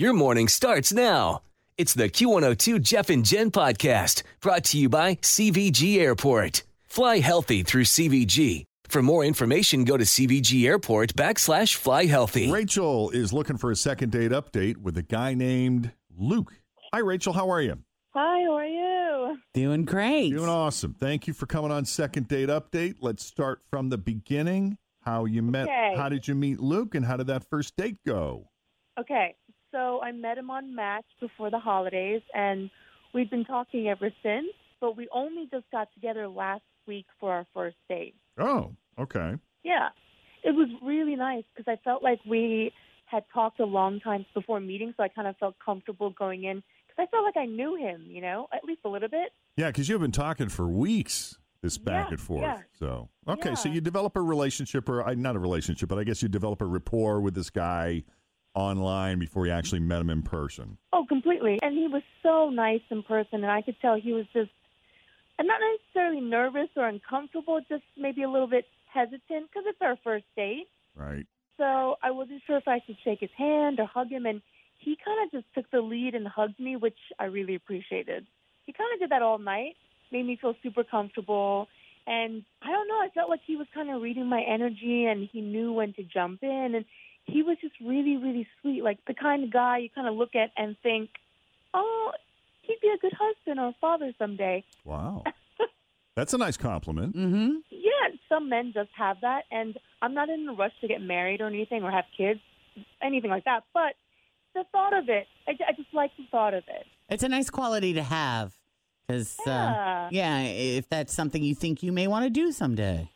Your morning starts now. It's the Q102 Jeff and Jen podcast brought to you by CVG Airport. Fly healthy through CVG. For more information, go to CVG Airport backslash fly healthy. Rachel is looking for a second date update with a guy named Luke. Hi, Rachel. How are you? Hi, how are you? Doing great. Doing awesome. Thank you for coming on Second Date Update. Let's start from the beginning. How you met? Okay. How did you meet Luke, and how did that first date go? Okay, so I met him on Match before the holidays, and we've been talking ever since. But we only just got together last week for our first date. Oh, okay. Yeah, it was really nice because I felt like we had talked a long time before meeting, so I kind of felt comfortable going in because I felt like I knew him, you know, at least a little bit. Yeah, because you've been talking for weeks. This back Yeah, and forth. yeah. So okay, so you develop a relationship, or uh, not a relationship, but I guess you develop a rapport with this guy online before you actually met him in person. Oh, completely. And he was so nice in person, and I could tell he was just, and not necessarily nervous or uncomfortable, just maybe a little bit hesitant because it's our first date. Right. So I wasn't sure if I should shake his hand or hug him, and he kind of just took the lead and hugged me, which I really appreciated. He kind of did that all night, made me feel super comfortable. And I don't know, I felt like he was kind of reading my energy and he knew when to jump in. And he was just really, really sweet, like the kind of guy you kind of look at and think, oh, he'd be a good husband or a father someday. Wow. That's a nice compliment. Mm-hmm. Yeah, some men just have that, and I'm not in a rush to get married or anything or have kids, anything like that. But the thought of it, I, I just like the thought of it. It's a nice quality to have. Because, uh, Yeah. yeah, if that's something you think you may want to do someday.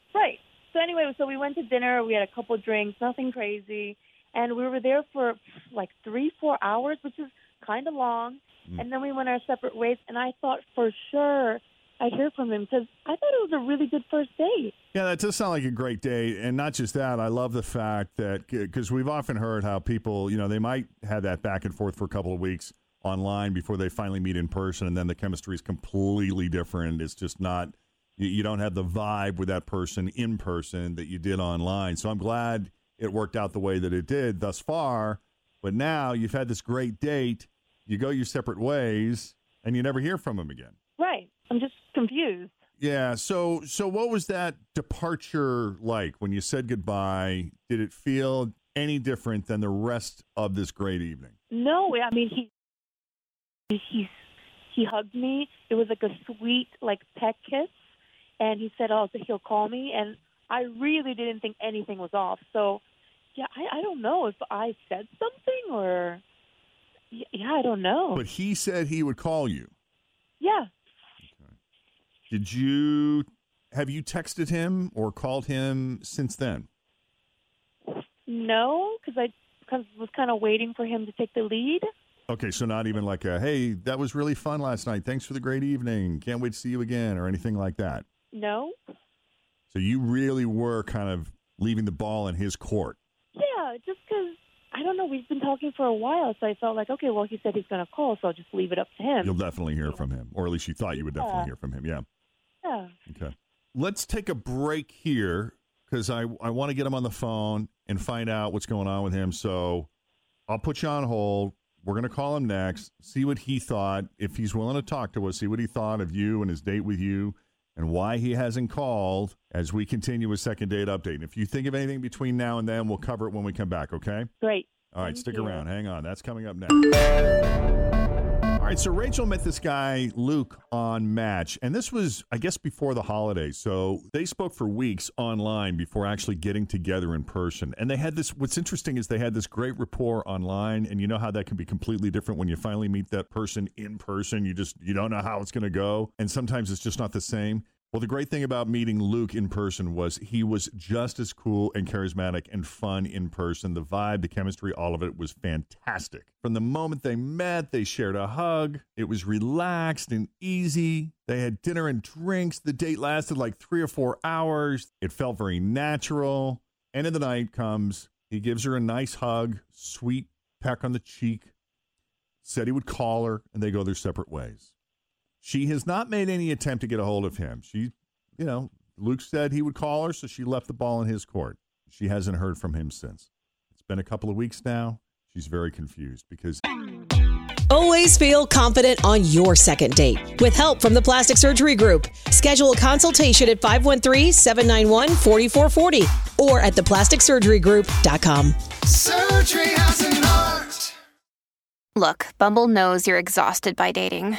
So anyway, so we went to dinner. We had a couple drinks, nothing crazy, and we were there for like three, four hours, which is kind of long. Hmm. And then we went our separate ways. And I thought for sure I'd hear from him because I thought it was a really good first date. Yeah, that does sound like a great date. And not just that, I love the fact that because we've often heard how people, you know, they might have that back and forth for a couple of weeks online before they finally meet in person. And then the chemistry is completely different. It's just not, you, you don't have the vibe with that person in person that you did online. So I'm glad it worked out the way that it did thus far. But now you've had this great date, you go your separate ways, and you never hear from him again. Right. I'm just confused. Yeah. So, so what was that departure like when you said goodbye? Did it feel any different than the rest of this great evening? No, I mean he he he hugged me. It was like a sweet like pet kiss, and he said, "Oh, he'll call me." And I really didn't think anything was off. So, yeah, I I don't know if I said something or yeah, yeah I don't know. But he said he would call you. yeah, Okay. Did you have you texted him or called him since then? no, because I cause was kind of waiting for him to take the lead. Okay, so not even like a hey, that was really fun last night. Thanks for the great evening. Can't wait to see you again or anything like that. No, So you really were kind of leaving the ball in his court. yeah, just because. I don't know. We've been talking for a while, so I felt like, okay, well, he said he's going to call, so I'll just leave it up to him. You'll definitely hear from him, or at least you thought you would definitely Yeah. hear from him. Yeah. yeah. Okay. Let's take a break here because I, I want to get him on the phone and find out what's going on with him. So I'll put you on hold. We're going to call him next, see what he thought, if he's willing to talk to us, see what he thought of you and his date with you and why he hasn't called as we continue with second date update. And if you think of anything between now and then, we'll cover it when we come back, okay? Great. All right, Thank stick you. around. Hang on. That's coming up next. All right, so Rachel met this guy, Luke, on Match. And this was, I guess, before the holidays. So they spoke for weeks online before actually getting together in person. And they had this, what's interesting is they had this great rapport online. And you know how that can be completely different when you finally meet that person in person. You just, you don't know how it's going to go. And sometimes it's just not the same. Well, the great thing about meeting Luke in person was he was just as cool and charismatic and fun in person. The vibe, the chemistry, all of it was fantastic. From the moment they met, they shared a hug. It was relaxed and easy. They had dinner and drinks. The date lasted like three or four hours. It felt very natural. End of the night comes. He gives her a nice hug, sweet peck on the cheek, said he would call her, and they go their separate ways. She has not made any attempt to get a hold of him. She, you know, Luke said he would call her, so she left the ball in his court. She hasn't heard from him since. It's been a couple of weeks now. She's very confused because Always feel confident on your second date. With help from the Plastic Surgery Group, schedule a consultation at 513-791-4440 or at theplasticsurgerygroup.com. Surgery has an art. Look, Bumble knows you're exhausted by dating.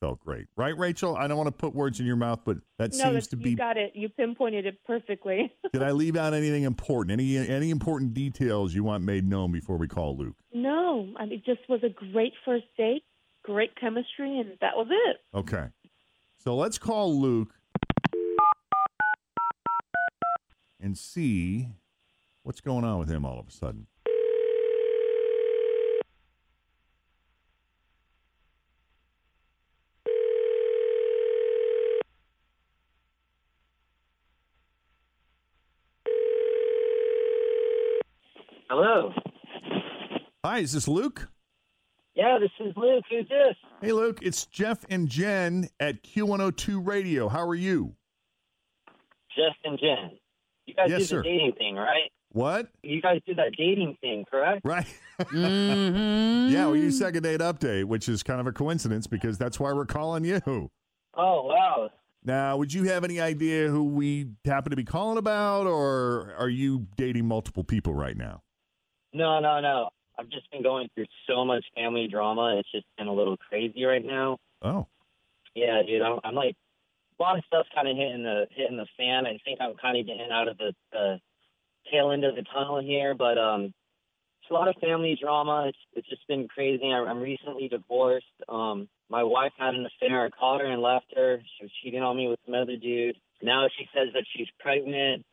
felt great. Right, Rachel? I don't want to put words in your mouth, but that No, seems to you be. got it. You pinpointed it perfectly. Did I leave out anything important? Any any important details you want made known before we call Luke? no, I mean, it just was a great first date, great chemistry, and that was it. Okay. So let's call Luke and see what's going on with him all of a sudden. Hello. Hi, is this Luke? Yeah, this is Luke. Who's this? Hey, Luke, it's Jeff and Jen at Q102 Radio. How are you? Jeff and Jen. You guys Yes, do sir. the dating thing, right? What? You guys do that dating thing, correct? Right. Mm-hmm. Yeah, we use second date update, which is kind of a coincidence because that's why we're calling you. Oh, wow. Now, would you have any idea who we happen to be calling about, or are you dating multiple people right now? No, no, no. I've just been going through so much family drama. It's just been a little crazy right now. Oh, Yeah, dude. I'm, I'm like, a lot of stuff's kind of hitting the hitting the fan. I think I'm kind of getting out of the, the tail end of the tunnel here, but um, it's a lot of family drama. It's it's just been crazy. I, I'm recently divorced. Um, my wife had an affair. I caught her and left her. She was cheating on me with some other dude. Now she says that she's pregnant.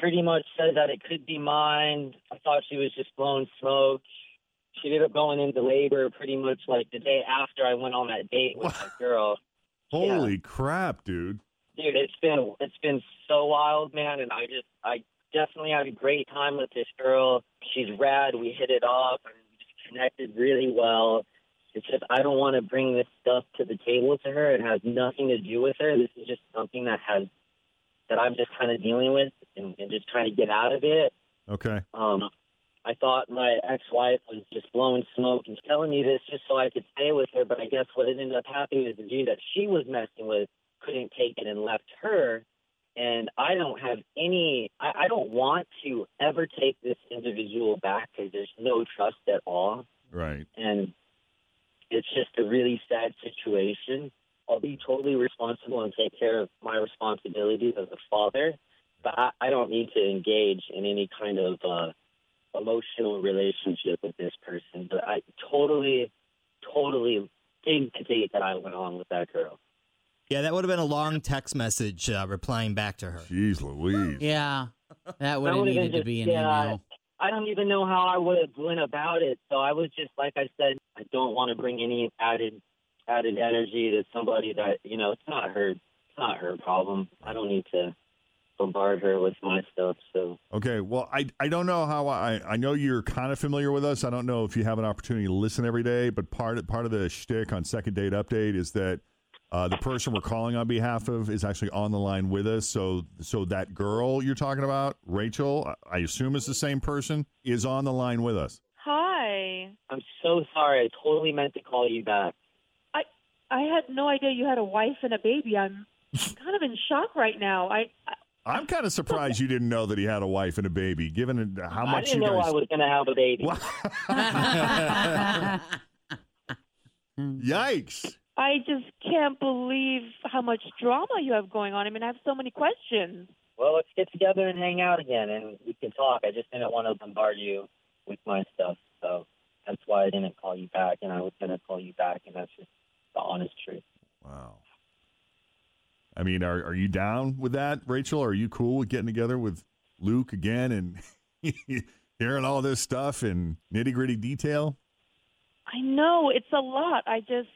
Pretty much said that it could be mine. I thought she was just blowing smoke. She ended up going into labor pretty much like the day after I went on that date with my girl. holy crap, dude! Dude, it's been it's been so wild, man, and I just I definitely had a great time with this girl. She's rad. We hit it off and we just connected really well. It's just I don't want to bring this stuff to the table to her. It has nothing to do with her. This is just something that has that I'm just kind of dealing with and, and just trying to get out of it. Okay, Um, I thought my ex-wife was just blowing smoke and telling me this just so I could stay with her. But I guess what ended up happening is the dude that she was messing with couldn't take it and left her. And I don't have any. I, I don't want to ever take this individual back because there's no trust at all, right. and it's just a really sad situation. I'll be totally responsible and take care of my responsibilities as a father, but I, I don't need to engage in any kind of uh, emotional relationship with this person. But I totally, totally dig the date that I went on with that girl. Yeah, that would have been a long text message uh, replying back to her. Jeez Louise. Yeah, that would have would've been needed to be an yeah, email. I don't even know how I would have went about it. So I was just like I said, I don't want to bring any added added energy to somebody that you know it's not her it's not her problem. I don't need to bombard her with my stuff. So Okay, well, I I don't know how I I know you're kind of familiar with us. I don't know if you have an opportunity to listen every day, but part of, part of the shtick on Second Date Update is that uh, the person we're calling on behalf of is actually on the line with us. So so that girl you're talking about, Rachel, I assume is the same person, is on the line with us. Hi. I'm so sorry. I totally meant to call you back. I I had no idea you had a wife and a baby. I'm kind of in shock right now. I, I I'm kind of surprised you didn't know that he had a wife and a baby, given how much I much didn't you know guys. I was going to have a baby. Yikes! I just can't believe how much drama you have going on. I mean, I have so many questions. Well, let's get together and hang out again, and we can talk. I just didn't want to bombard you with my stuff, so that's why I didn't call you back. And I was going to call you back, and that's just the honest truth. Wow. I mean, are are you down with that, Rachel? Are you cool with getting together with Luke again and hearing all this stuff in nitty gritty detail? I know it's a lot. I just,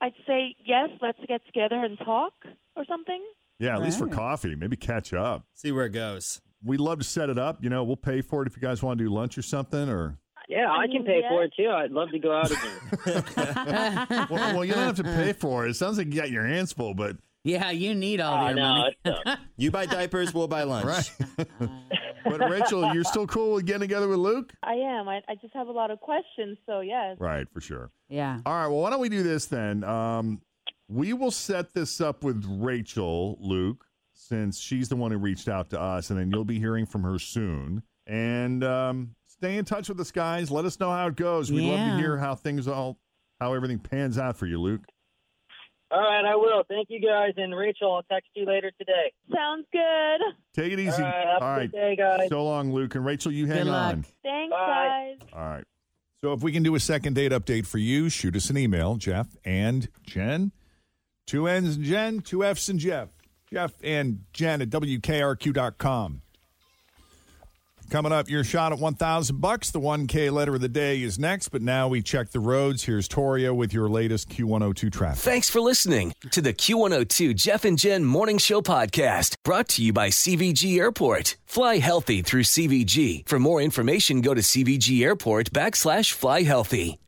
I'd say yes. Let's get together and talk or something. Yeah, at least for coffee, maybe catch up. See where it goes. We'd love to set it up. You know, we'll pay for it if you guys want to do lunch or something. Or Yeah, I, I can mean, pay yeah. for it too. I'd love to go out again. well, well, you don't have to pay for it. It sounds like you got your hands full, but Yeah, you need all oh, your no, money. uh, You buy diapers, we'll buy lunch. right. but Rachel, you're still cool with getting together with Luke? I am. I, I just have a lot of questions. So yes. Right, for sure. Yeah. All right. Well, why don't we do this then? Um, we will set this up with Rachel, Luke, since she's the one who reached out to us, and then you'll be hearing from her soon. And um, stay in touch with us, guys. Let us know how it goes. We'd love to hear how things all, how everything pans out for you, Luke. all right, I will. Thank you guys, and Rachel, I'll text you later today. Sounds good. Take it easy. All right, have a good day, guys. So long, Luke, and Rachel. You hang Good luck. on. Thanks, Bye. guys. All right. So if we can do a second date update for you, shoot us an email, Jeff and Jen. Two N's and Jen, two F's and Jeff. Jeff and Jen at WKRQ.com. Coming up, your shot at 1000 bucks. The 1K letter of the day is next, but now we check the roads. Here's Toria with your latest Q102 traffic. Thanks for listening to the Q102 Jeff and Jen Morning Show podcast brought to you by CVG Airport. Fly healthy through CVG. For more information, go to CVG Airport backslash fly healthy.